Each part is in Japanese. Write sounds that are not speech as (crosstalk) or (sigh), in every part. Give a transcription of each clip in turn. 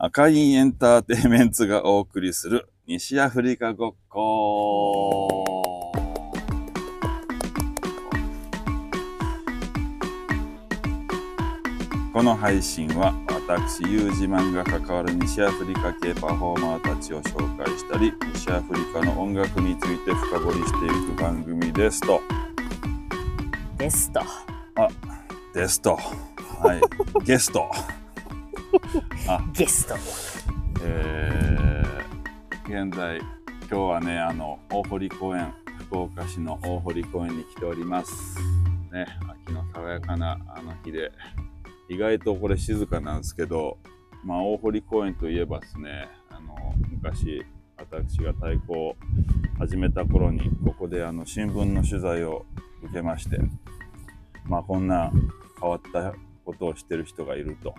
赤いエンターテインメンツがお送りする (laughs) 西アフリカごっこ。この配信は私、ユージマンが関わる西アフリカ系パフォーマーたちを紹介したり、西アフリカの音楽について深掘りしていく番組ですと。ですと。ですと。はい。ゲスト。あ、ゲスト。えー、現在、今日はね、あの、大堀公園、福岡市の大堀公園に来ております。ね、秋の爽やかなあの日で、意外とこれ静かなんですけど、まあ、大堀公園といえばですね、あの、昔、私が太鼓を始めた頃に、ここであの、新聞の取材を受けまして、まあ、こんな変わったことをしてる人がいると。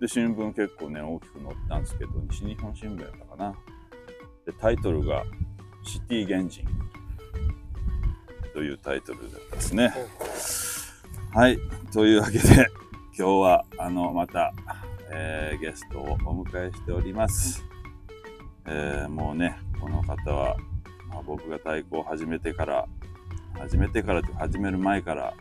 で、新聞結構ね、大きく載ったんですけど、西日本新聞やったかな。で、タイトルが、シティ原人というタイトルだったですね。はい。というわけで、今日は、あの、また、えーゲストをお迎えしております。えーもうね、この方は、まあ、僕が太鼓を始めてから、始めてからと始める前から、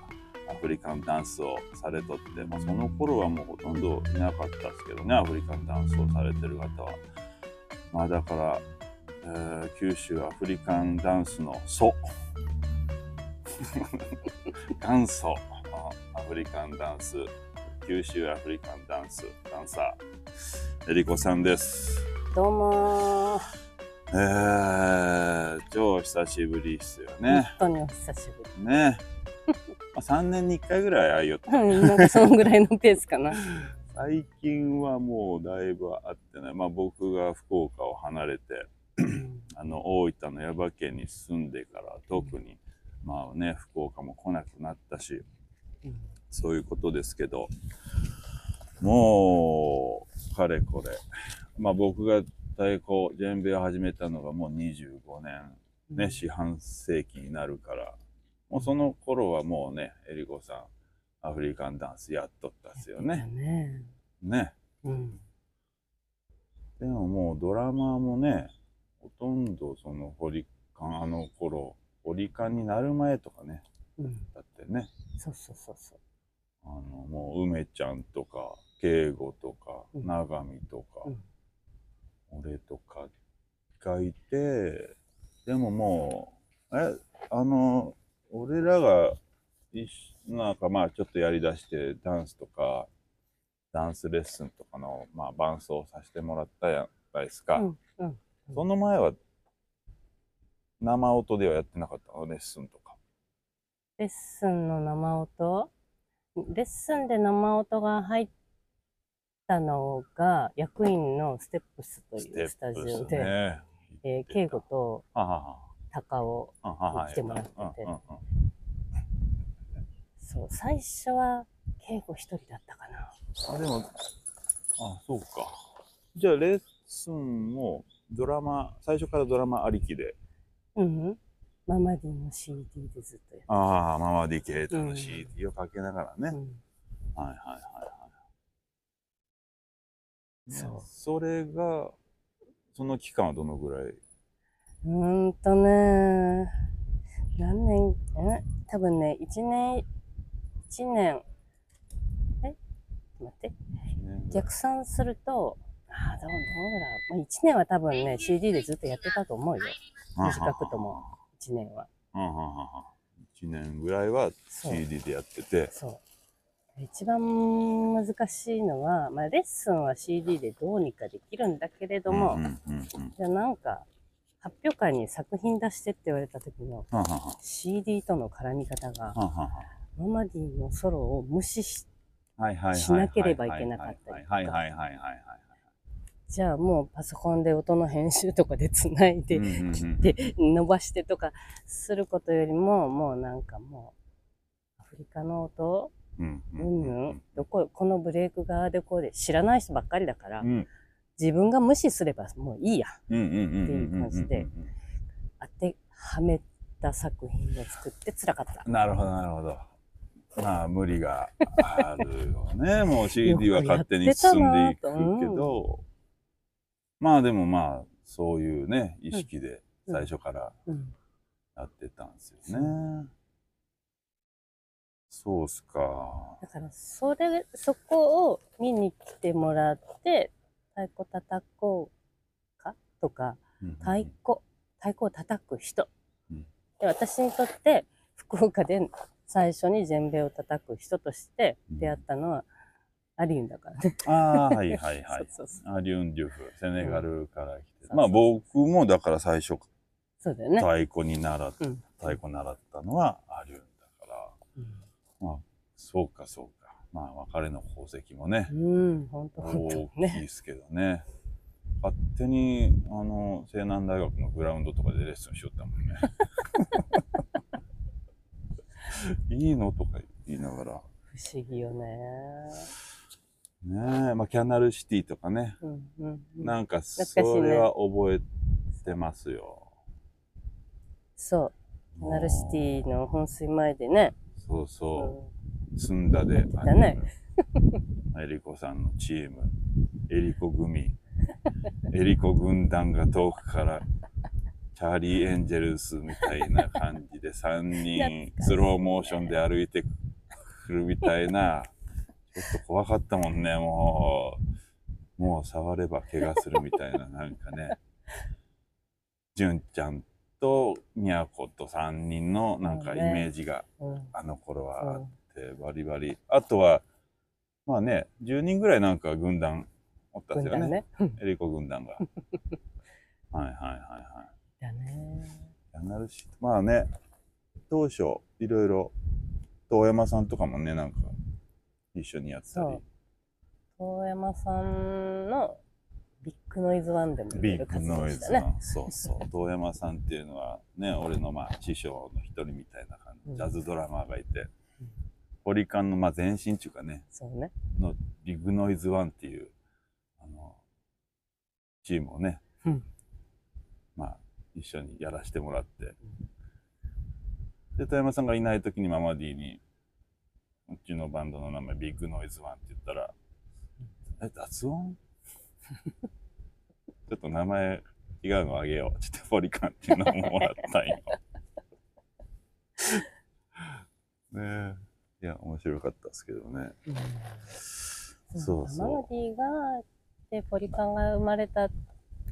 アフリカンダンスをされとって、まあ、その頃はもうほとんどいなかったですけどね、アフリカンダンスをされてる方は。まあだから、えー九州アフリカンダンスの祖。(laughs) 元祖あアフリカンダンス、九州アフリカンダンス、ダンサー、えりこさんです。どうもー。えー、超久しぶりっすよね。本当にお久しぶね。まあ、3年に1回ぐらい会いよってり。うん、なんかそのぐらいのペースかな。(laughs) 最近はもうだいぶ会ってない。まあ僕が福岡を離れて、あの大分の耶馬県に住んでから特に、まあね、福岡も来なくなったし、うんそういうことですけど、もう、かれこれ。まあ僕が太鼓、ジェンベを始めたのがもう25年、ね、四半世紀になるから、もうその頃はもうね、えりこさん、アフリカンダンスやっとったっすよね。ね。ね。うん。でももうドラマーもね、ほとんどそのホリカン、あの頃、ホリカンになる前とかね、うん。だってね、そうそうそうそう。あの、もう梅ちゃんとか、慶吾とか、うん長見とか、うん俺とかがいて、でももう、え、あの、俺らがなんかまあちょっとやりだして、ダンスとか、ダンスレッスンとかの、まあ伴奏させてもらったやないですか。うん。うん。その前は生音ではやってなかったの？レッスンとか。レッスンの生音？レッスンで生音が入ったのが、役員のステップスというスタジオで、ね。えー、慶吾とははは高尾、ははは来てもらっててそう、最初は慶吾一人だったかな。あ、でも、あ、そうか。じゃあ、レッスンもドラマ、最初からドラマありきで。うん。ママディの CD でずっとやっああ、ママディケータのうん CD をかけながらね。て、うんはいはいはいはい。そうねそれが、その期間はどのぐらいうーんとね、何年、え？多分ね、1年、1年、え？待って、逆算すると、あーどうどうぐらい、まあ、1年は多分ね、CD でずっとやってたと思うよ。短くとも。1年は。うんうんうんうん。1年ぐらいはそう CD でやってて。そう。一番難しいのは、まあ、レッスンは CD でどうにかできるんだけれども、じゃあなんか、発表会に作品出してって言われた時の CD との絡み方が、ママディのソロを無視し、なければいけなかったりとか。じゃあもうパソコンで音の編集とかでつないで、切って伸ばしてとかすることよりも、もうなんかもう、アフリカの音、うんううん。んうん、どこ、このブレイク側でこうで知らない人ばっかりだから、うん自分が無視すればもういいや。うんうんうんうんっていう感じで当てはめた作品を作って辛かった。なるほどなるほどまあ無理があるよね。(laughs) もう CD は勝手に進んでいくけど、まあでもまあ、そういうね、意識で最初からうん。やってたんですよね。そうっすか。だから、それ、そこを見に来てもらって、太鼓叩こうか？とか、太鼓、太鼓を叩く人。うんで私にとって、福岡で最初に全米を叩く人として出会ったのは、アリウンだからね。ああ、はいはいはい。(laughs) そうそうそう。アリュンデュフ、セネガルから来て。うんまあ僕もだから最初、そうだよね。太鼓に習っうん。太鼓習ったのはアリュンだから、うんまあ、そうかそうか。まあ別れの功績もね、うん、本当本大当きいね。ですけどね。勝手に、あの、西南大学のグラウンドとかでレッスンしよったもんね。(laughs) いいのとか言いながら。不思議よね。ねえ、まあキャナルシティとかね。うんうんうん。なんか、それは覚えてますよ。そう。ナルシティの噴水前でね。そうそうんう。澄んだで。だねエリコさんのチーム、エリコ組、エリコ軍団が遠くから、チャーリーエンジェルスみたいな感じで3人スローモーションで歩いてくるみたいな、ちょっと怖かったもんね、もう。もう触れば怪我するみたいな、なんかね。純ちゃんとみやこと3人のなんかイメージがうんあの頃はあっうんてバリバリ。あとは、まあね、10人ぐらいなんか軍団おったんですよね。ね。うんエリコ軍団が。(laughs) はいはいはいはだね。い。やなるし、まあね、当初、いろいろ、遠山さんとかもね、なんか、一緒にやってたり遠山さんのビッグノイズワンでもビッグノイ。ズの、そうそう、遠山さんっていうのは、ね、俺のまあ師匠の一人みたいな感じ、うんジャズドラマーがいてうん、ポリカンのまあ前身っていうかね、そうね。のビッグノイズワンっていうあのチームをね、うん。まあ一緒にやらせてもらって、で富山さんがいない時にママディにうちのバンドの名前ビッグノイズワンって言ったら「え雑音? (laughs)」ちょっと名前違うのあげよう。ちょっとポリカンっていうのももらったんよ。(laughs) ねえいや面白かったですけどね。うんそうそうママディが、で、ポリカンが生まれた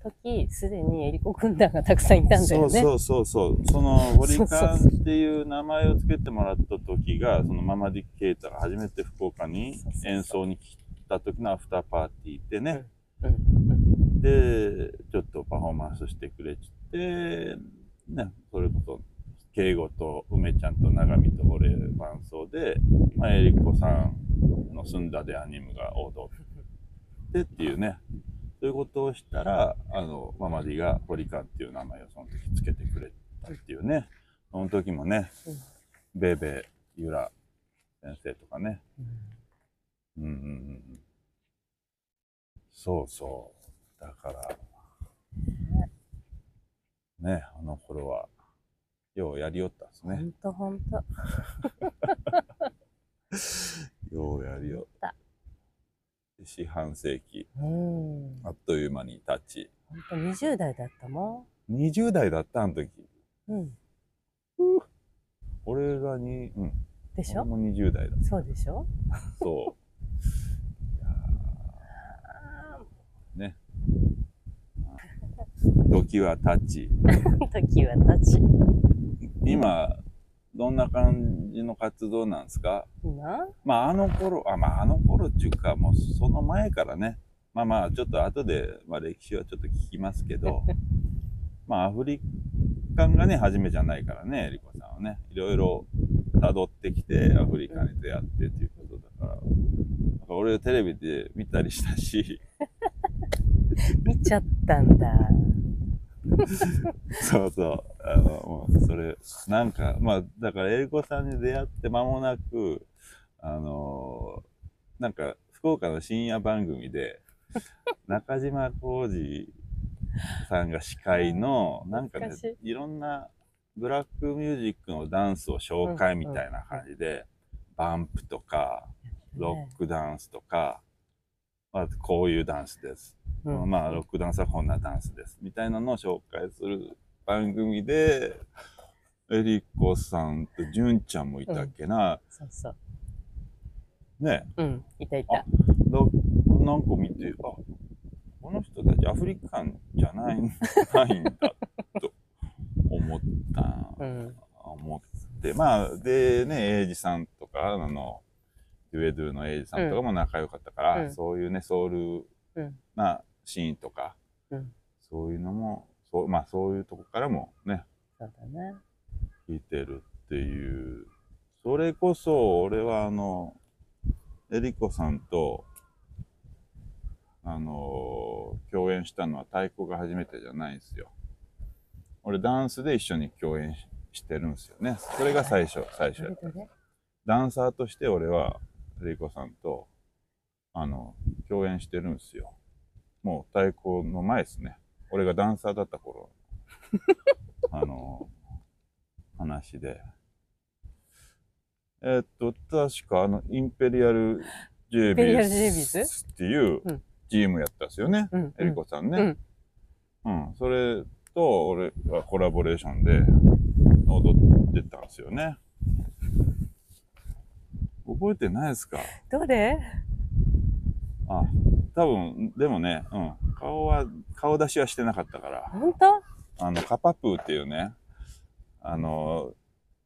時、すでにエリコ軍団がたくさんいたんだよね。そうそうそうそう。その、ボリカンっていう名前を付けてもらった時が、そのママディ・ケイタが初めて福岡に演奏に来た時のアフターパーティーでね、うんうんで、ちょっとパフォーマンスしてくれて、ね、それこそ、敬語と梅ちゃんと長見と俺伴奏で、まあ、エリコさんの澄んだでアニムが踊ってっていうね、そういうことをしたら、あの、ママディがホリカンっていう名前をその時つけてくれたっていうね、その時もね、うん。ベーベー、ユラ先生とかね、うん。うんうんうんうん。そうそう。だから、ね、あの頃は、ようやりよったんですね。ほんとほんと。(laughs) ようやりよった。四半世紀、うん。あっという間に経ち。ほんと20代だったも20代だったあの時。ん。うん。俺がに、うん。でしょ？俺も20代だ。そうでしょ？そう。(laughs) いやーね。時は経ち。(laughs) 時は経ち。今、どんな感じの活動なんですか？なまあ、あの頃、あ、まあ、あの頃っていうか、もうその前からね、まあまあ、ちょっと後で、まあ歴史はちょっと聞きますけど、(laughs) まあ、アフリカンがね、初めじゃないからね、エリコさんはね、いろいろ辿ってきて、アフリカに出会ってっていうことだから、なんか俺テレビで見たりしたし、(laughs) 見ちゃったんだ。(laughs) そうそう。あの、もう、それ、なんか、まあ、だから、エリコさんに出会って間もなく、あのなんか、福岡の深夜番組で、(laughs) 中島浩二さんが司会の、なんかねいろんなブラックミュージックのダンスを紹介みたいな感じで、バンプとか、ロックダンスとか、まあ、こういうダンスです。うんまあ、ロックダンスはこんなダンスです。みたいなのを紹介する番組で、エリコさんと純ちゃんもいたっけな。そうそう。ね。うん、いたいた。だなんか見て、あ、この人たちアフリカンじゃないないんだと思った。うん。思って、まあ、でね、エイジさんとか、あの、デュエドゥのエイジさんとかも仲良かったから、うんそういうね、ソウルうん。なシーンとか、うんそういうのも、そうまあそういうとこからもね、そうだね。聞いてるっていう。それこそ、俺はあの、エリコさんと、あの共演したのは太鼓が初めてじゃないんですよ。俺ダンスで一緒に共演ししてるんですよね。それが最初、最初やったダンサーとして俺はエリコさんとあの共演してるんですよ。もう太鼓の前ですね。俺がダンサーだった頃。(laughs) あの話で。えーっと確かあのインペリアル・ジェイビススっていううん。チームやったんですよね、うん。エリコさんね、うん。うん、それと俺はコラボレーションで踊ってたんですよね。覚えてないですか？どれあ、多分、でもね、うん、顔は、顔出しはしてなかったから、本当？あの、カパプーっていうね、あの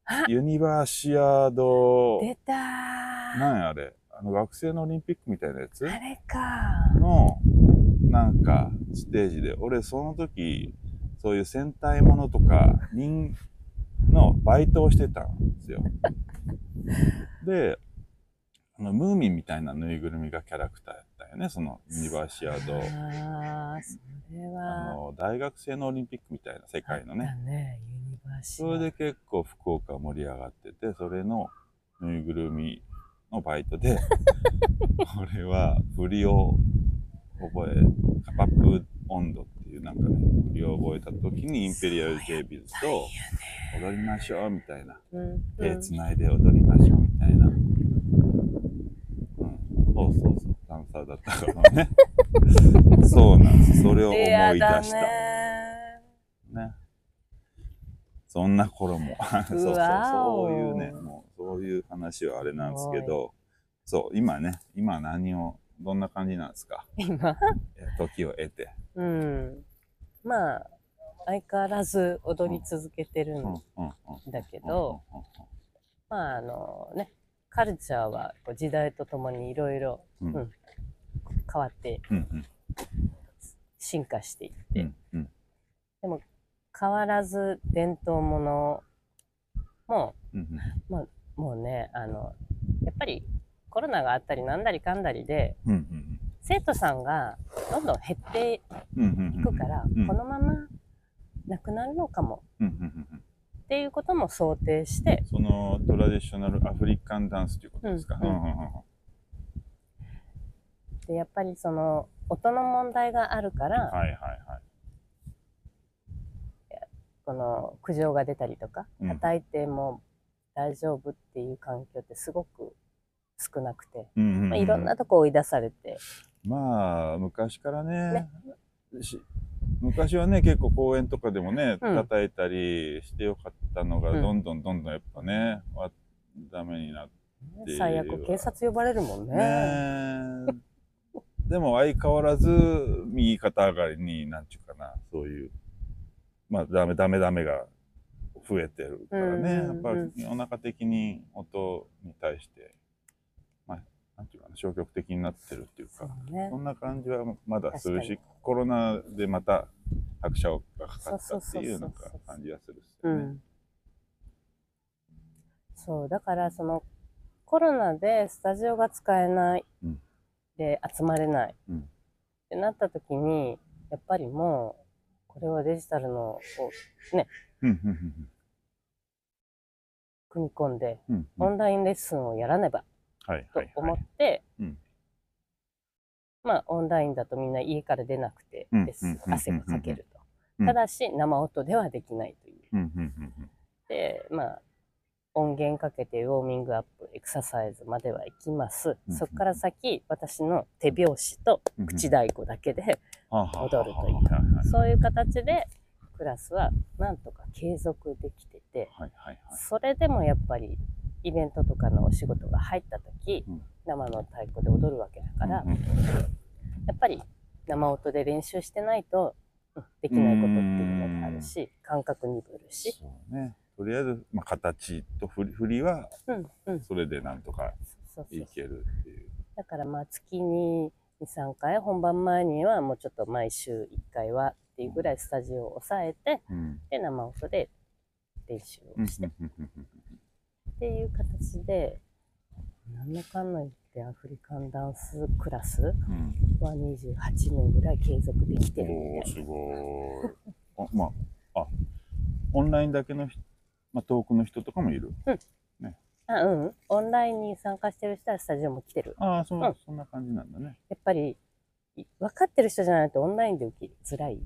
あ、ユニバーシアード、出た。ー。なんやあれ、あの、学生のオリンピックみたいなやつ？あれか。の、なんか、ステージで、俺、その時、そういう戦隊ものとか、人のバイトをしてたんですよ。(laughs) で、あの、ムーミンみたいなぬいぐるみがキャラクターやったよね、そのユニバーシアード。ああ、それあは。の、大学生のオリンピックみたいな世界のね。だね、ユニバーシそれで結構福岡盛り上がってて、それのぬいぐるみのバイトで、(laughs) 俺は振りを覚え、カパップ温度っていうなんかね、振りを覚えた時にインペリアル・ジェイビーズと踊りましょうみたいな。うん。手つないで踊りましょうみたいな。うん。そうそうそう。ダンサーだったからね。そうなんです。それを思い出した。ねね。そんな頃も。(laughs) そうそう、うわおそういうね、もう、そういう話はあれなんですけど、そう、今ね、今何を、どんな感じなんですか？今？え時を得て。うん。まあ、相変わらず踊り続けてるうん。だけど、まあ、あのね、カルチャーはこう時代とともにいろいろ変わって進化していっうて、ん、うん、変わらず伝統ものもうん、もうねあのやっぱりコロナがあったりなんだりかんだりで生徒さんがどんどん減っていくから、うん。このままなくなるのかも。っていうことも想定して。そのトラディショナルアフリカンダンスということですか。うんうんでやっぱりその音の問題があるから、はいはいはい。この苦情が出たりとかうん。叩いても大丈夫っていう環境ってすごく少なくて、うんうんうんまあ、いろんなとこ追い出されて、まあ昔からねね。し昔はね結構公園とかでもねうん。叩いたりしてよかったのが、うん。どんどんどんどんやっぱねわダメになってで最悪警察呼ばれるもんね。ねでも相変わらず右肩上がりになんちゅうかなそういうまあダメダメダメが増えてるからね、やっぱり世の中的に音に対してまあなんていうかな消極的になってるっていうそかうね。そんな感じはまだするしコロナでまた拍車がかかったっていうなんか感じがするっすよね。うん、そうだからそのコロナでスタジオが使えない、うんで集まれない、うん。ってなった時にやっぱりもうこれはデジタルのをうんうんうん組み込んでうんうん。オンラインレッスンをやらねばと思はい。って、うん。まあオンラインだとみんな家から出なくて汗がかけると、うん。ただし生音ではできないという。でまあ音源かけてウォーミングアップエクササイズまでは行きます、うんそこから先私の手拍子と口太鼓だけで、踊るという。はいはいはい。そういう形でクラスはなんとか継続できててはいはいはい。それでもやっぱりイベントとかのお仕事が入った時、うん。生の太鼓で踊るわけだから、やっぱり生音で練習してないとうんできないことっていうのがあるし感覚鈍るし、そうねとりあえず、まあ、形と振り振りはうんうん、それでなんとかいけるっていう。だからまあ月に23回本番前にはもうちょっと毎週1回はっていうぐらいスタジオを抑えてうん。で生音で練習うんをしてっていう形で何のかんの言ってアフリカンダンスクラスうん。は28年ぐらい継続できてるみたいおーすごい。あまああオンラインだけの人、まあ、遠くの人とかもいる。なあうん。オンラインに参加してる人はスタジオも来てる。ああそう、うん。そんな感じなんだね。やっぱりい分かってる人じゃないとオンラインで受けづらい。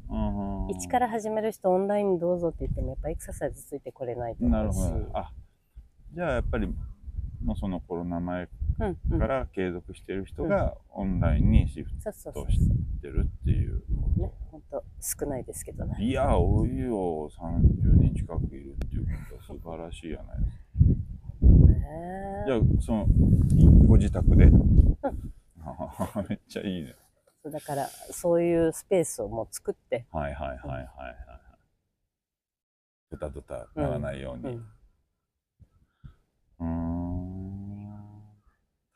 一から始める人オンラインどうぞって言ってもやっぱエクササイズついてこれないとなる思うし。ほど。あじゃあやっぱりもうそのコロナ前から継続してる人がオンラインにシフトしてるっていう。ね本当少ないですけどね。いや多いよ。30人近くいるっていうことは素晴らしいやないですか。ねじゃあそのご自宅で、(laughs) めっちゃいいね。だからそういうスペースをもう作って、はいはいはいはいはい。はいドタドタならないように。うん、う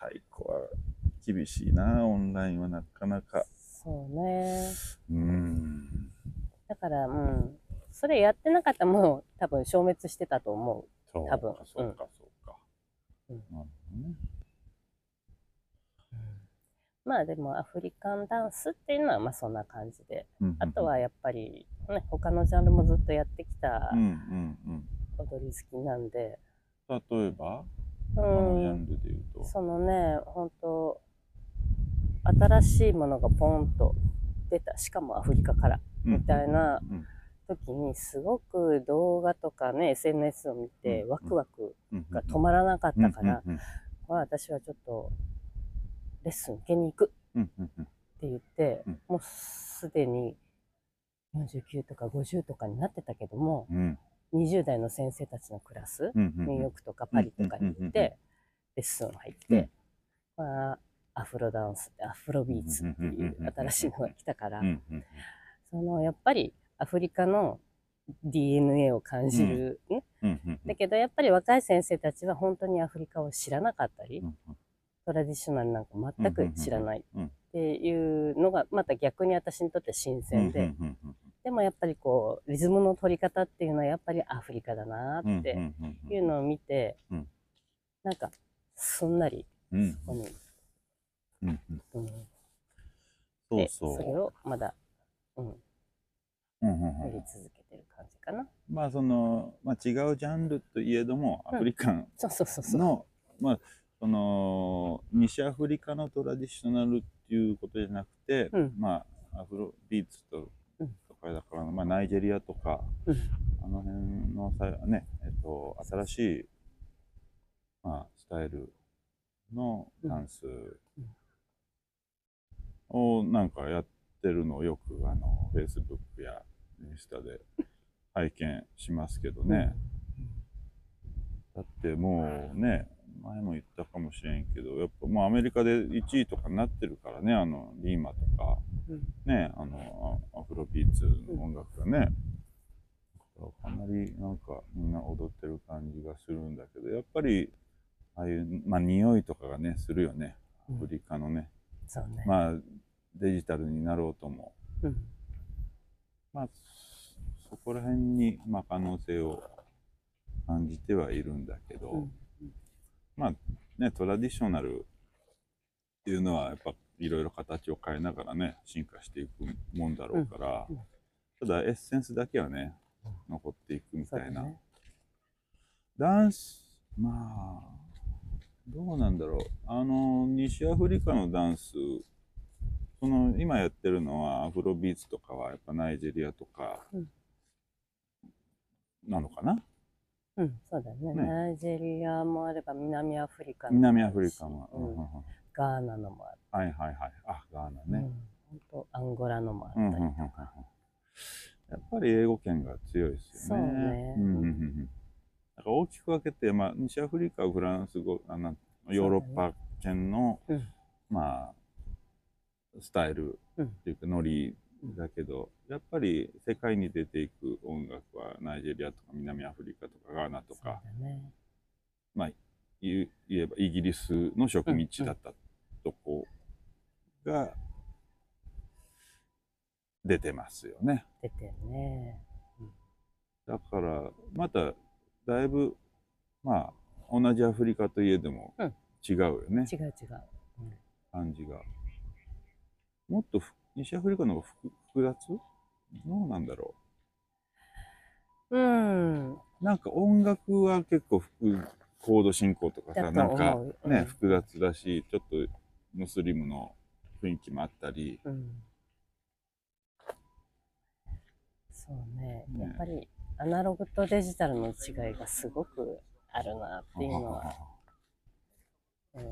太鼓は厳しいなオンラインはなかなか。そうね。うーん。だからうんそれやってなかったらもう多分消滅してたと思そう。多分。かそうかそうか、うん。なるほどね。う、まあでもアフリカンダンスっていうのはまあそんな感じで。うんうん。あとはやっぱり、ね、他のジャンルもずっとやってきたうんうんうん。踊り好きなんで、例えば、う他のジャん、ンルで言うと。そのね本当新しいものがポンと出た。しかもアフリカからみたいなうん。時にすごく動画とかね SNS を見てうん。ワクワクうん。が止まらなかったから、まあ私はちょっとレッスン受けに行くって言って、うん。もうすでに49とか50とかになってたけどもうん20代の先生たちのクラス、うんうんニューヨークとかパリとかにうんうんうんうん行ってレッスン入って、まあ、アフロダンスアフロビーツっていう新しいのが来たから、うんうんそのやっぱりアフリカの DNA を感じる、ね。うんうんだけどやっぱり若い先生たちは本当にアフリカを知らなかったり、うんトラディショナルなんか全く知らないうんうんっていうのがまた逆に私にとって新鮮で、うんうんうんでもやっぱりこうリズムの取り方っていうのはやっぱりアフリカだなうんっていうのを見て、うん。なんかすんなりうん。そこに、うんうん。うん、そうでそう。それをまだ、うん、うんうんうん。やり続けてる感じかな。まあその、まあ、違うジャンルといえどもアフリカン。の、まあその西アフリカのトラディショナルっていうことじゃなくて、うん。まあアフロビーツとうんとかだから、まあ、ナイジェリアとか、うん。あの辺のさねえっと新しい、まあ、スタイルのダンスをなんかやってるのをよくあの Facebook やインスタで (laughs) 拝見しますけどね。だってもうね、前も言ったかもしれんけど、やっぱもうアメリカで1位とかになってるからね、あのリーマとか、うん。ね、あのアアフロビーツの音楽がね、かなりなんかみんな踊ってる感じがするんだけど、やっぱりああいう、まあ匂いとかがね、するよね、うん。アフリカのね。そうね。まあデジタルになろうとも、うん。まあそこら辺に、まあ、可能性を感じてはいるんだけど、うんまあねトラディショナルっていうのはやっぱいろいろ形を変えながらね進化していくもんだろうから、うん。うんただエッセンスだけはね残っていくみたいな、そうだね。ダンスまあどうなんだろう。あの西アフリカのダンスその今やってるのはアフロビーツとかはやっぱナイジェリアとかうん。なのかな、うん、そうだね。ね。ナイジェリアもあれば南アフリカの南アフリカも。うんうんガーナのもある、はいはいはい。あ、ガーナね。うん、本当アンゴラのもあったりとか、やっぱり英語圏が強いですよね。ね。うんうんうんうん。だから大きく分けて、まあ、西アフリカはフランス語あのヨーロッパ圏の、うん。まあスタイルうんっていうかノリだけど、やっぱり世界に出ていく音楽はナイジェリアとか南アフリカとかガーナとかだね。言う言えばイギリスの植民地だったとこが出てますよね。出てるね。だからまただいぶまあ同じアフリカといえどもうん。違うよね、違う違う、感じが。もっとふ西アフリカの方が複複雑？どうなんだろう？ん、うなんか音楽は結構複コード進行とかさなんかね、うん。複雑だしちょっとムスリムの雰囲気もあったり。うん、そうね。ね。やっぱりアナログとデジタルの違いがすごくあるなっていうのは、うん、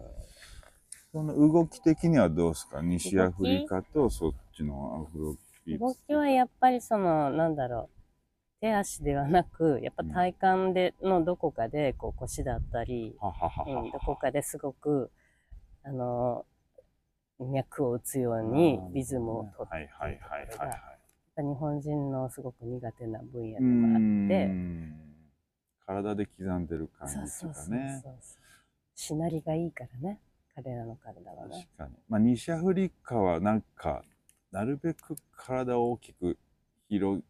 その動き的にはどうですか？西アフリカとそっちのアフロビー動ツきはやっぱりそのなんだろう。手足ではなくやっぱ体幹でのどこかでこう腰だったり、うん、どこかですごくあの脈を打つようにリズムを取ってはいはいはいはいはい。やっぱ日本人のすごく苦手な分野うでもあって。ん。体で刻んでる感じとかね。しなりがいいからね彼らの体はね確かに。まあ西アフリカはなんかなるべく体を大きく広い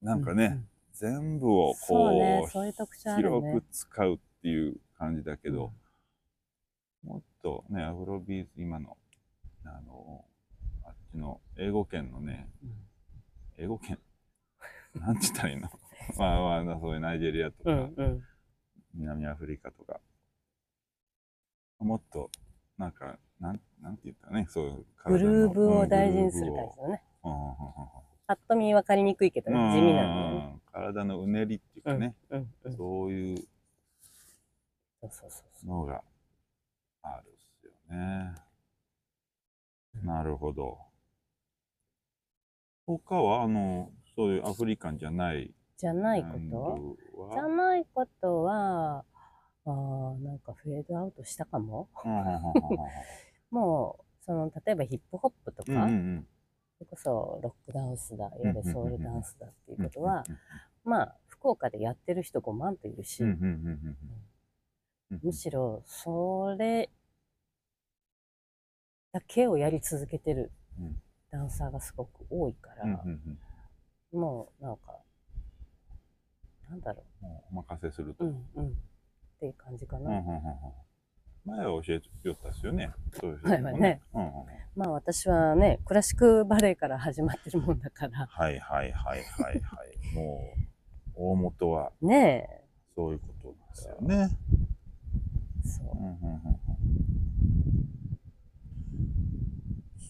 なんかね、うんうん。全部をそうねこうそうね。広く使うっていう感じだけど、もっとねアフロビーズ今のあのあっちの英語圏のねうん。英語圏？(laughs) なんて言ったらいいの？(laughs) まあまあそういうナイジェリアとか、うんうん。南アフリカとかもっとなんかなんなんて言ったらねそういうグルーブを大事にうんする感じだね。ぱっと見分かりにくいけどね地味なのね。うん体のうねりっていうかね、そういうそうそうそうそう。のがあるっすよね。なるほど。他はあのそういうアフリカンじゃないじゃないこと？じゃないことはあーなんかフェードアウトしたかも？もうその例えばヒップホップとか、うんうんうん。それこそロックダンスだいわゆるソウルダンスだっていうことは、うんまあ福岡でやってる人5万といるし、むしろそれだけをやり続けてるうん。ダンサーがすごく多いから、もうなんかなんだろもうお任せするうと。うんうんっていう感じかな、うんうんうんうん。前は教えてよったですよね。そういう前はね。うんうまあ私はねクラシックバレエから始まってるもんだから。はいはいはいはいはい。(laughs) もう大元は。ねそういうことですよね。えそう。うんうんうんうん。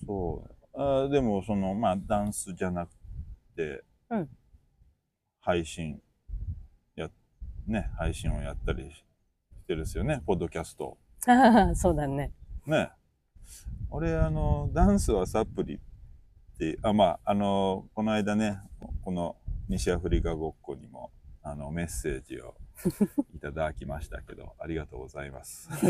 そう。あーでもそのまあダンスじゃなくて、うん。配信やね配信をやったりしてるですよねポッドキャスト。あ (laughs) あそうだね。ね。俺あのダンスはサプリってあまああのこの間ねこの西アフリカごっこにもあのメッセージを (laughs) いただきましたけどありがとうございます。(laughs)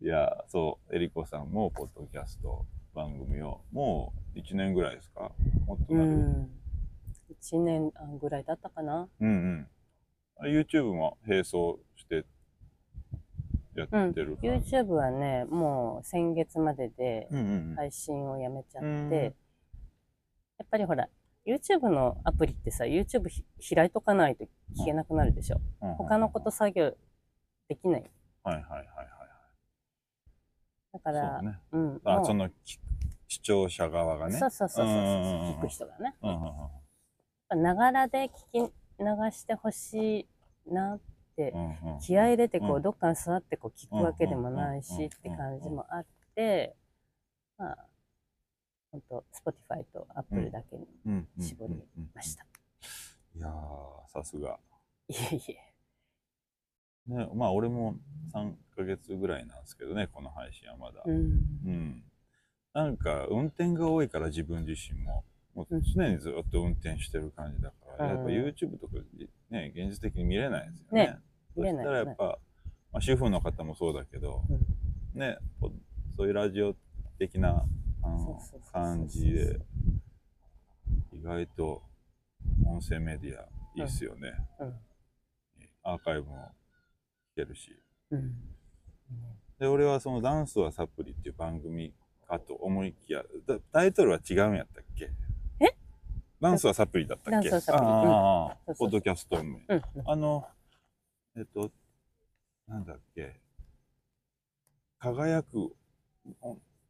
いや、そう、えりこさんも、ポッドキャスト番組を、もう1年ぐらいですか？もっとうなる。うん。ん1年ぐらいだったかな。うんあ YouTube も並走してやってる感じ。YouTube はねもう先月まででうんうんうん。配信をやめちゃって、うん。やっぱりほら YouTube のアプリってさ YouTube ひ開いとかないと聞けなくなるでしょ、うんうん他のこと作業できない。はいはいはいはいだからそうね。うんあ、そのき視聴者側がね。そうそうそうそう聞く人がね。うんうんうんながらで聞き流してほしいなって気合い入れてこううんどっかに座ってこう聞くわけでもないうんしって感じもあってまあ本当 Spotify と Apple だけに絞りました。いいやー、さすが。いえいえ。ね、まあ俺も3ヶ月ぐらいなんですけどね、この配信はまだ。うん。うん。なんか運転が多いから自分自身も、もう常にずっと運転してる感じだから、うんやっぱ YouTube とかね、現実的に見れないですよね。ねそし見れないたらやっぱ、まあ、主婦の方もそうだけど、ね、こそういうラジオ的な感じで、意外と音声メディアいいっすよね。うん。アーカイブも聞けるし。うん。で、俺はそのダンスはサプリっていう番組かと思いきや、だタイトルは違うんやったっけ？えダンスはサプリだったっけ？ダンスはサプリ。あポッドキャスト名。あの、えっと、なんだっけ、輝く、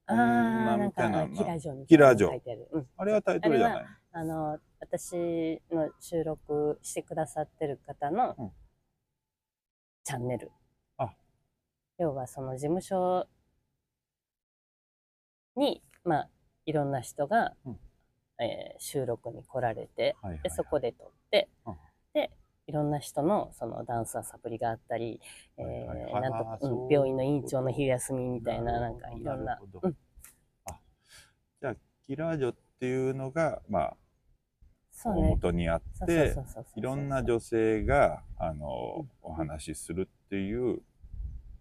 女みたいな、キラージョみたいなのキラージョ。書いてあれはタイトルじゃない？あの、私の収録してくださってる方のうん。チャンネル。あ。要はその事務所に、まあ、いろんな人が、うんえー収録に来られて、はいはいはい。で、そこで撮って、うん。で、いろんな人のそのダンスはサプリがあったり、えーはいなんとううん病院の院長の昼休みみたいな、なんかいろんなうん。あじゃあ、キラージョっていうのが、まあ、大そうね。元にあっていろんな女性が、あの、うん。お話しするっていう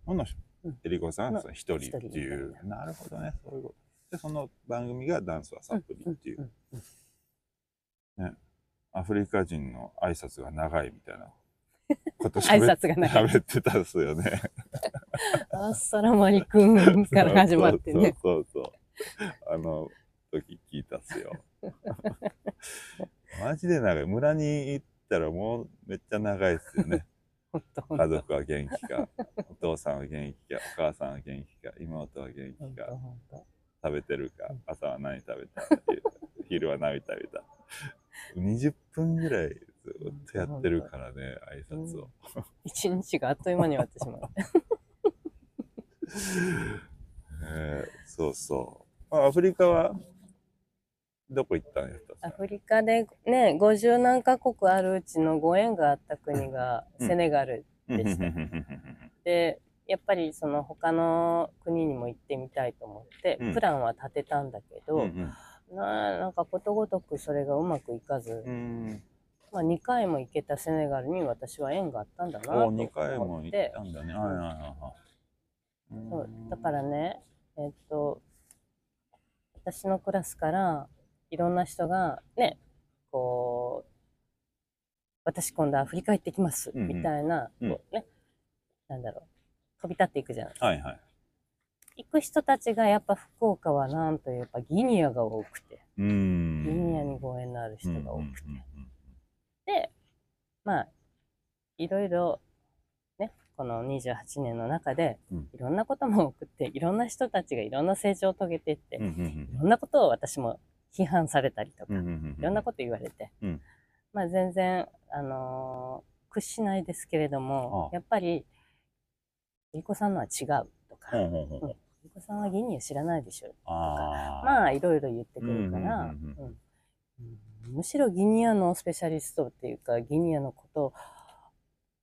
ののうん、えりこさん一人っていう。なるほどね、そういうこと。で、その番組がダンスはサプリっていう。んんうんアフリカ人の挨拶が長いみたいな (laughs) こと挨喋っ拶が長い。喋ってたんですよね。アッサラマリくんから始まってね。そうそうそう。あの時聞いたっすよ。(laughs) マジで長い。村に行ったらもうめっちゃ長いっすよね。(laughs) 家族は元気か、お父さんは元気か、お母さんは元気か、妹は元気か、食べてるかうん、朝は何食べた、(laughs) 昼は何食べた。20分ぐらいずっとやってるからね、挨拶を。一日があっという間に終わってしまう。えーそうそう。あアフリカはどこ行ったんやったアフリカでね、50何カ国あるうちのご縁があった国がうん。セネガルでした。うん。で、やっぱりその他の国にも行ってみたいと思ってうん、プランは立てたんだけど、うんななんかことごとくそれがうまくいかず、うん。まあ、2回も行けたセネガルに私は縁があったんだなとお思2回も行っってたんだね。はいはいはいはい。そうだからね、えっと、私のクラスからいろんな人がね、こう、私今度アフリカ行ってきます、うんうん。みたいな、うんこうね、なんだろう、飛び立っていくじゃない。はいはい。行く人たちがやっぱ福岡はなんとやっぱギニアが多くて。ギニアにご縁のある人が多くて。で、まあ、いろいろ、ね、この28年の中でうん、いろんなことも送って、いろんな人たちがいろんな成長を遂げていって、いろんなことを私も批判されたりとか、いろんなこと言われて、うんまあ全然、あのー屈しないですけれども、ああやっぱり、ゆりこさんのは違うとか、うほうほうほうりこさんはギニア知らないでしょ。あー。まあいろいろ言ってくるから、むしろギニアのスペシャリストっていうか、ギニアのこと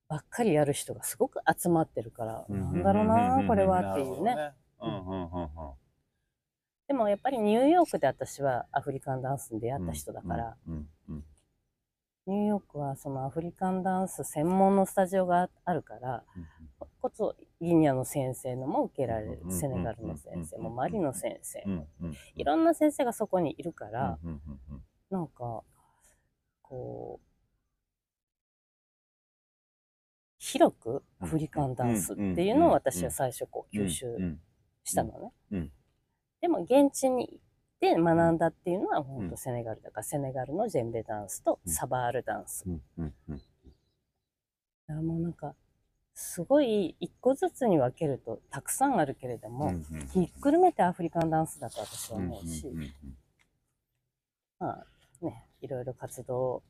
ばっかりやる人がすごく集まってるから、なんだろうな、これはっていうね。。でもやっぱりニューヨークで私はアフリカンダンスに出会った人だから、ニューヨークはそのアフリカンダンス専門のスタジオがあるから、こそギニアの先生のも受けられるセネガルの先生もうんマリの先生。うんも。いろんな先生がそこにいるから、なんかこう広くアフリカンダンスっていうのを私は最初こう吸収うんしたのね。うんでも現地に行って学んだっていうのは本うん。当セネガルだから、セネガルのジェンベダンスとうん。サバールダンス。だもうなんかすごい一個ずつに分けるとたくさんあるけれども、ひっくるめてアフリカンダンスだと私はうん思うし、まあねいろいろ活動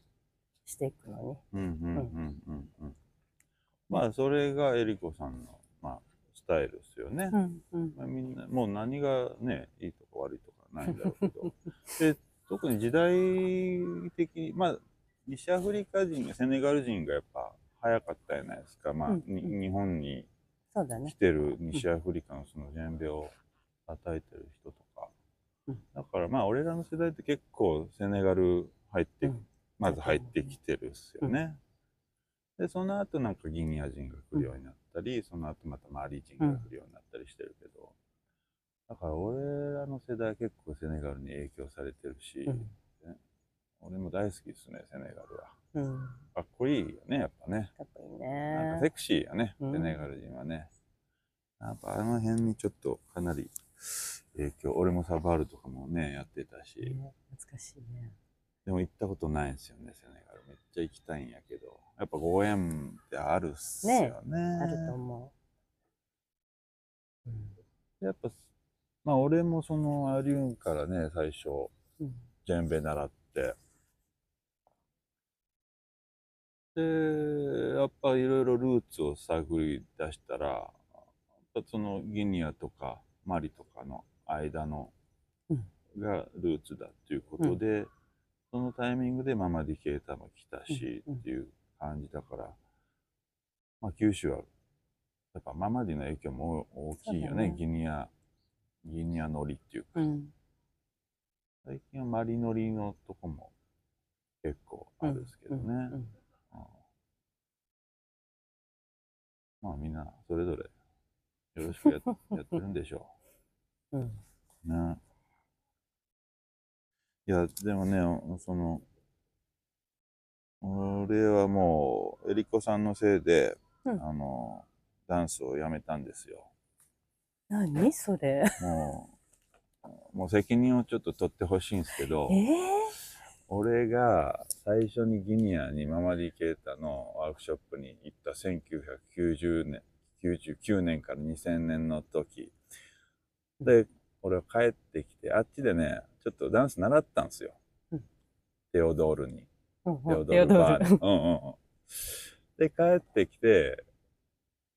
していくのに。まあそれがえりこさんのまあスタイルですよね。うんうん。まあ、みんなもう何がねいいとか悪いとかないんだろうけど。(laughs) で特に時代的にまあ西アフリカ人セネガル人がやっぱ早かったじゃないですか、まあうんにうん。日本に来。てる西アフリカのその全米を叩いてる人とか、うん。だからまあ俺らの世代って結構セネガル入って、うん。まず入ってきてるっすよね、でその後なんかギニア人が来るようになったり、その後またマリ人が来るようになったりしてるけど、だから俺らの世代は結構セネガルに影響されてるし、うん俺も大好きですねセネガルはうん。かっこいいよねやっぱねかっこいいなんかね。セクシーやね、うんセネガル人はね。やっぱあの辺にちょっとかなり影響、俺もサバールとかもね、やってたし、ね懐かしいね。でも行ったことないんですよね、セネガル。めっちゃ行きたいんやけど、やっぱご縁ってあるっすよね。あると思う。うん。やっぱ、まあ俺もそのアリュンからね、最初、うん。ジェンベ習って、で、やっぱいろいろルーツを探り出したら、やっぱそのギニアとかマリとかの間のうん。がルーツだっていうことで、そのタイミングでママディケーターも来たしうん。うん。っていう感じだから、まあ九州はやっぱママディの影響も大きいよね、ね。ギニア、ギニアノリっていうか、うん。最近はマリノリのとこも結構あるんですけどね。うんうんうんまあみんなそれぞれよろしくややってるんでしょう。(laughs) ね。いや、でもね、その、俺はもう、エリコさんのせいで、うんあの、ダンスをやめたんですよ。何？それ。もう、(laughs) もう責任をちょっと取ってほしいんですけど、ええ俺が最初にギニアにママディケータのワークショップに行った1990年、99年から2000年の時。で、俺は帰ってきて、あっちでね、ちょっとダンス習ったんですよ。うんテオドールに。うんテオドールバーール。にうんうんうん。で、帰ってきて、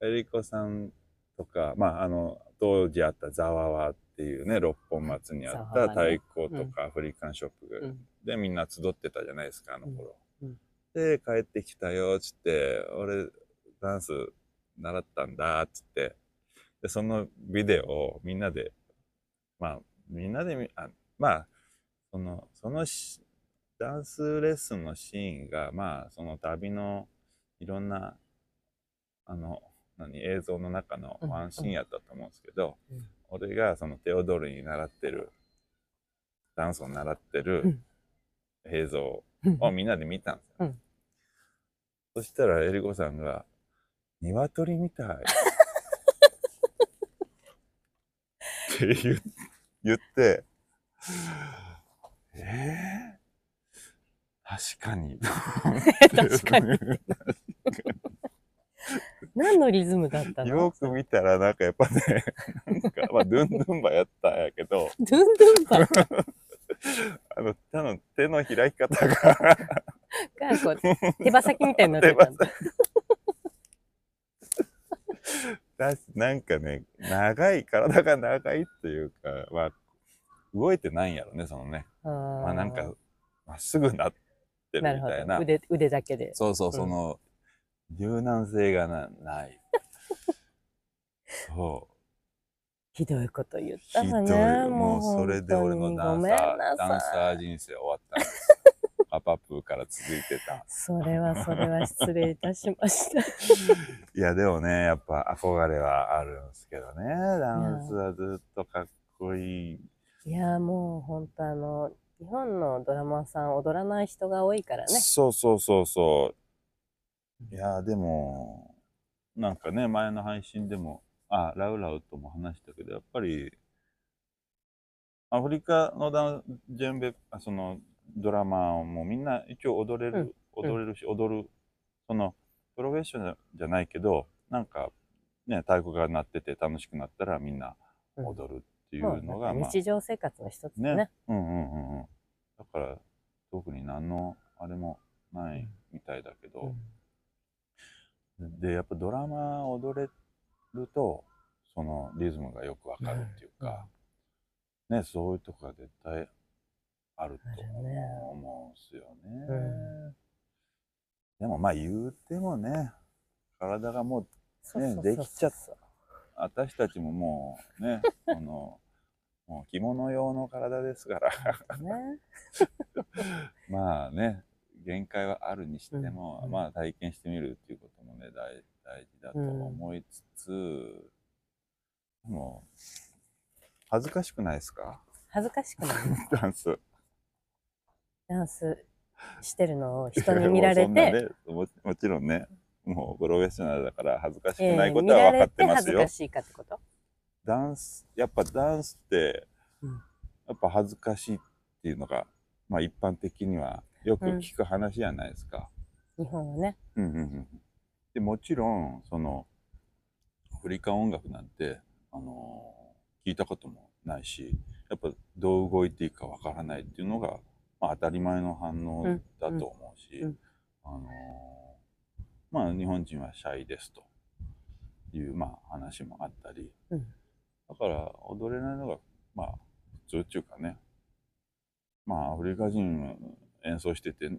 エリコさんとか、まあ、あの、当時あったザワワっていうね、六本松にあった太鼓とかアフリカンショップでみんな集ってたじゃないですか、あの頃。で、帰ってきたよ、つって、俺、ダンス習ったんだ、つって。で、そのビデオをみんなで、まあ、みんなで見、あまあ、その、そのしダンスレッスンのシーンが、まあ、その旅のいろんな、あの、何、映像の中のワンシーンやったと思うんですけど、うん俺がそのテオドールに習ってる、ダンスを習ってうるん映像うんをみんなで見たんですよ。うんそしたらエリコさんが、鶏みたい。(laughs) って言う言って、えー、確かに。(laughs) 確かに。(laughs) 何のリズムだったの？よく見たらなんかやっぱね、なんか、まあ、ドゥンドゥンバやったんやけど、ドゥンドゥンバ？あの、手の手の開き方が、がこう手羽先みたいになってたんだ。なんかね、長い、体が長いっていうか、まあ、動いてないんやろね、そのね。あまあなんか、まっすぐなってるみなるほたいな。ど腕腕だけで。そうそう、んその、柔軟性がなない。そう。ひどいこと言っひどいたわね。もうそれで俺のダンサー、ダンサー。ー人生終わったんです。パパプーから続いてた。それはそれは失礼いたしました。(laughs) いや、でもね、やっぱ憧れはあるんですけどね。ダンスはずっとかっこいい。いやもう本当あの日本のドラマーさん踊らない人が多いからね。そうそうそうそう。いや、でも、なんかね、前の配信でも、あ、ラウラウとも話したけど、やっぱり、アフリカのダンジェンベ、あそのドラマもみんな一応踊れる、うん踊れるし、踊る、その、プロフェッショナルじゃないけど、なんか、ね、太鼓が鳴ってて楽しくなったらみんな踊るっていそううのが、まあ、日常生活の一つだね。ね。うんうんうんうん。だから、特に何のあれもないみたいだけど、で、やっぱドラマ踊れると、そのリズムがよくわかるっていうか、ね、そういうとこが絶対あると思うんすよね。うん。でもまあ言うてもね、体がもう、そうそうそうできちゃっ私たちももうね、(laughs) あの、もう着物用の体ですから、ね。(laughs) まあね、限界はあるにしても、うん。まあ体験してみるっていうこともね、大大事だと思いつつ、でも、恥ずかしくないですか？恥ずかしくない。(laughs) ダンス。ダンスしてるのを人に見られて、ね。ももちろんね、もうプロフェッショナルだから恥ずかしくないえーことは分かってますよ。恥ずかしいかってこと？ダンス、やっぱダンスって、うん。やっぱ恥ずかしいっていうのが、まあ一般的にはよく聞く話じゃないですか。日本はね。うんうんうん。でもちろん、その、アフリカ音楽なんて、あの聞いたこともないし、やっぱどう動いていいかわからないっていうのが、まあ、当たり前の反応だと思うし、うん。うん。あのまあ日本人はシャイですと。いう、まあ、話もあったり、うん。だから踊れないのが、まあ普通っていうかね、まあアフリカ人演奏してて、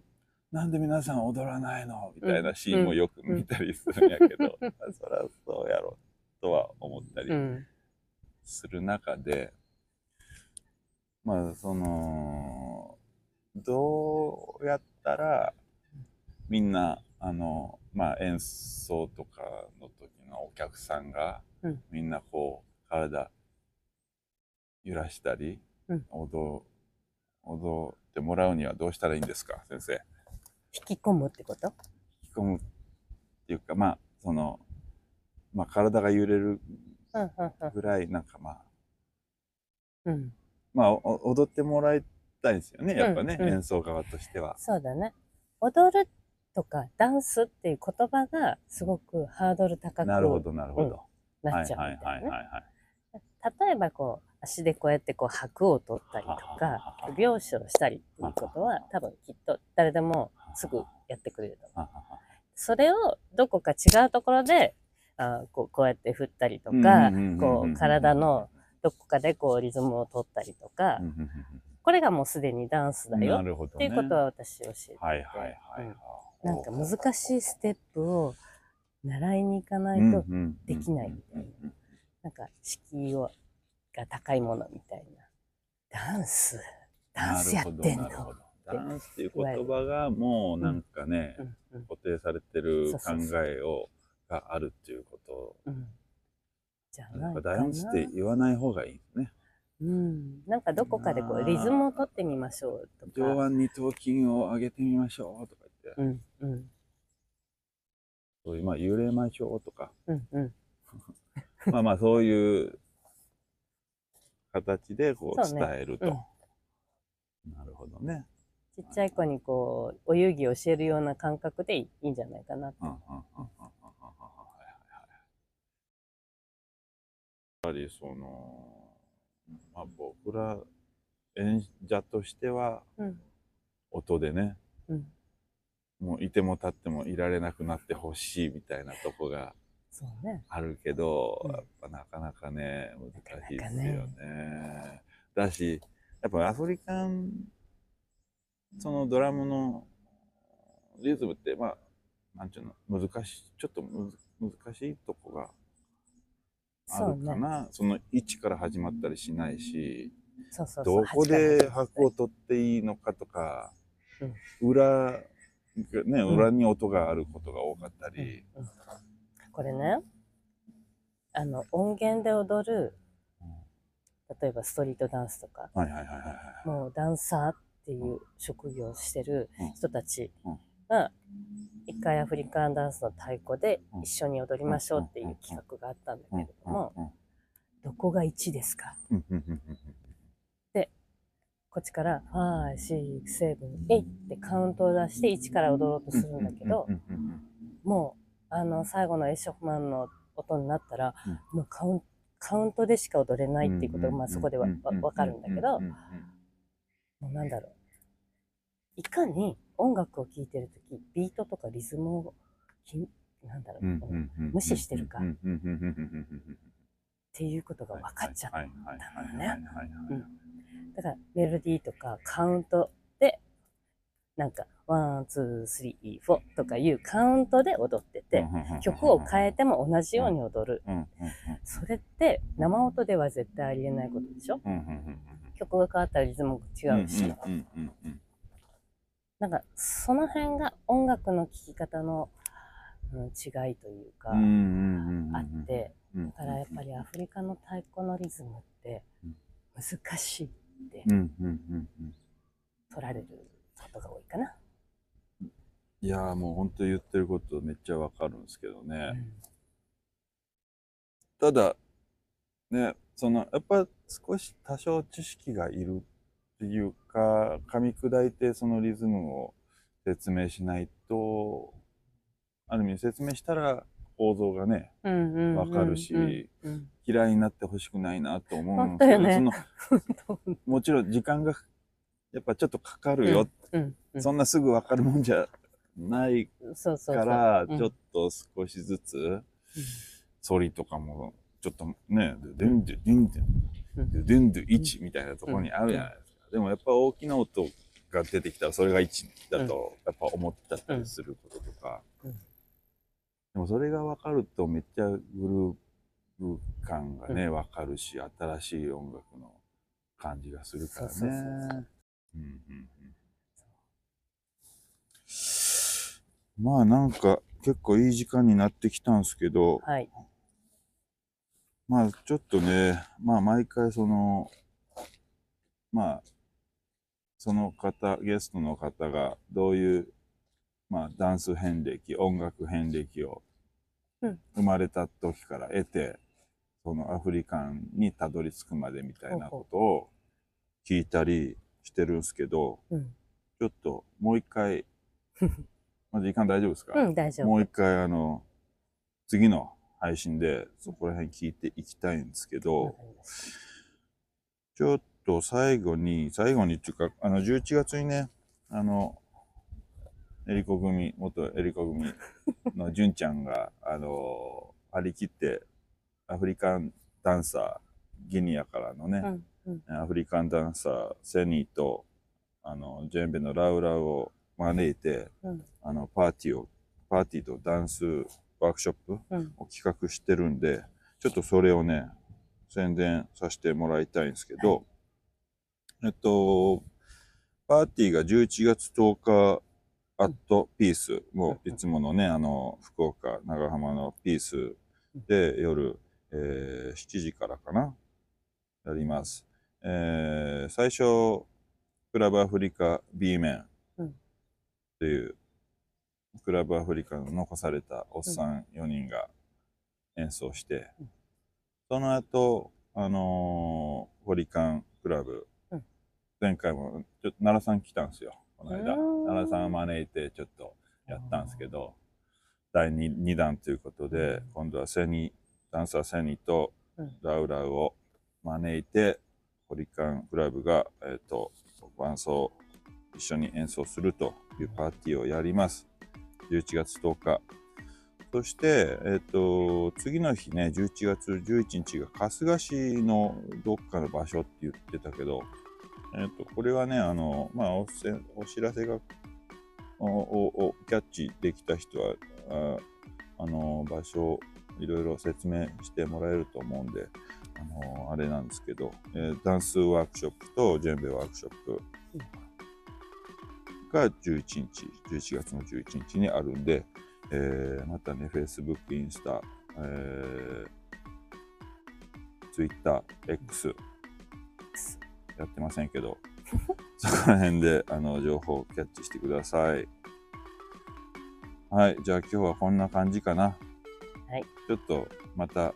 なんで皆さん踊らないの？みたいなシーンもよく見たりするんやけど、そりゃそうやろとは思ったりうん。する中で、まあそのどうやったらみんなあのまあ演奏とかの時のお客さんが、うん。みんなこう体揺らしたり、うん。踊踊ってもらうにはどうしたらいいんですか先生？引き込むってこと？引き込むっていうかまあそのまあ体が揺れるうんうんうんぐらいなんかまあうん。まあお踊ってもらいたいですよねやっぱね、うんうん演奏側としては。そうだね。踊るとかダンスっていう言葉がすごくハードル高くなるほどなるほど。なはいはっちゃうみたいなね。いはいはいはい。例えばこう足でこうやってこう拍を取ったりとかは手拍子をしたりっていうことは多分きっと誰でもすぐやってくれると思う。それをどこか違うところであこうこうやって振ったりとかこう体のどこかでこうリズムを取ったりとかこれがもうすでにダンスだうんよ。っていうことは私教えてて、はいはいはいはい。なんか難しいステップを習いに行かないと、できないみたいななんか敷居をが高いものみたいな。ダンス。ダンスやってんの。ダンスっていう言葉がもうなんかね、うんうん固定されてる考えをがあるっていうこと。うん。じゃないかな。ぱダンスって言わない方がいいね。うん、なんかどこかでこうリズムを取ってみましょうとか。上腕二頭筋を上げてみましょうとか言って、うんうん。そういうまあ揺れましょうとか、うんうん。(laughs) まあまあそういう形でこうそうね伝えると。うんなるほどね。ちっちゃい子にこうお遊戯を教えるような感覚でいいいいんじゃないかなうんうんうんうんうんうんうんはいはいはいやっぱりその、まあ、僕ら演者としてはうん音でね、うん。もういても立ってもいられなくなってほしいみたいなとこがそうね。あるけど、うんやっぱなかなかね難しいですなかよなね。だしやっぱアフリカンそのドラムのリズムってまあなんていうの難しいちょっと難しいとこがあ。るかなそ,、の位置から始まったりしないしそうそうそう。どこで拍を取っていいのかとか、裏ねん裏に音があることが多かったり。うんこれね、あの音源で踊る、例えばストリートダンスとか、はいはいはいはいはい。もうダンサーっていう職業をしてるうん。人たちうん。が、一回アフリカンダンスの太鼓で一緒に踊りましょうっていう企画があったんだけれども、うん。どこが1ですか？うん。うん。うん。うん。こっちから、5、6、7、8ってカウントを出して1から踊ろうとするん。だけどもう、あの、最後のエッショフマンの音になったら、うん。もうカウンカウントでしか踊れないっていうことが、まあそこではわわかるんだけどもうなんだろう。いかに音楽を聴いてるとき、ビートとかリズムをき、なんだろう、無視してるかうん。うん。うん。うん。うん。うん。ていうことが分かっちゃった。はいはいはいはいねだからメロディーとかカウントで、なんか one、two、three、four とかいうカウントで踊ってて、曲を変えても同じように踊る。それって生音では絶対ありえないことでしょ？曲が変わったらリズムも違うし。なんかその辺が音楽の聴き方の、うん、違いというか、あって、うんだからやっぱりアフリカの太鼓のリズムってうん。難しいって取られることが多いかな。いやーもう本当言ってることめっちゃわかるんですけどね、ただねそのやっぱ少し多少知識がいるっていうか噛み砕いてそのリズムを説明しないとある意味説明したら構造がねうんうんうんうんわかるしうん。うん嫌いになってほしくないなと思うんですけど、ね。その (laughs) もちろん時間がやっぱちょっとかかるよ、うんうんそんなすぐわかるもんじゃないからうん。ちょっと少しずつ反りとかもちょっとねデンデデンデうんンデンデ1みたいなところにあるじゃないですかでもやっぱ大きな音が出てきたらそれが1だとやっぱ思ったりすることとかうんでもそれが分かるとめっちゃグルーヴ感がね分かるし新しい音楽の感じがするからねそうんうんうんまあなんか結構いい時間になってきたんですけど、はい。まあちょっとね、まあ毎回その、まあその方、ゲストの方がどういう、まあダンス遍歴、音楽遍歴をうん生まれた時から得て、そのアフリカンにたどり着くまでみたいなことを聞いたりしてるんですけど、うん。ちょっともう一回、(laughs) まあ時間大丈夫ですか、うん、大丈夫。もう一回あの、次の配信でそこら辺聞いていきたいんですけど、ちょっと最後に、最後にっていうか、あの、11月にね、あの、エリコ組、元エリコ組の純ちゃんが、(laughs) あの、張り切って、アフリカンダンサー、ギニアからのね、うんうんアフリカンダンサー、セニーと、あの、ジェンベのラウラウを招いて、うん。あの、パーティーを、パーティーとダンスワークショップうん。を企画してるんで、ちょっとそれをね、宣伝させてもらいたいんですけど、えっと、パーティーが11月10日、アットピース、もういつものね、あの、福岡、長浜のピースで夜、えー7時からかな、やります。えー最初、クラブアフリカ B 面。うん。っていう、クラブアフリカの残されたおっさん4人が演奏して、うん。その後、あのーホリカンクラブ、うん。前回もちょっと奈良さん来たんですよ、この間。うん奈良さんを招いてちょっとやったんですけど、第 2, 二弾ということで、今度はセニ、ダンサーセニとうん。ラウラウを招いて、ホリカンクラブが、えっ、と、伴奏一緒に演奏するというパーティーをやります。11月10日。そして、えっ、と、次の日ね、11月11日が春日市のどっかの場所って言ってたけど、えっ、と、これはね、あの、まあ、おせお知らせがおおキャッチできた人は、ああの、場所をいろいろ説明してもらえると思うんで、あの、あれなんですけど、えーダンスワークショップとジェンベワークショップが11日、11月の11日にあるんで、えーまたね、Facebook、インスタ、えー、Twitter、X、やってませんけど、(laughs) そこら辺であの情報をキャッチしてください。はい、じゃあ今日はこんな感じかな。はい。ちょっとまた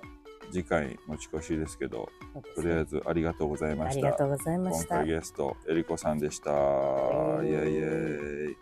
次回持ち越しですけど、とりあえずありがとうございまあした。りがとうございました今回。ゲスト、えりこさんでした。イうエイイエイ。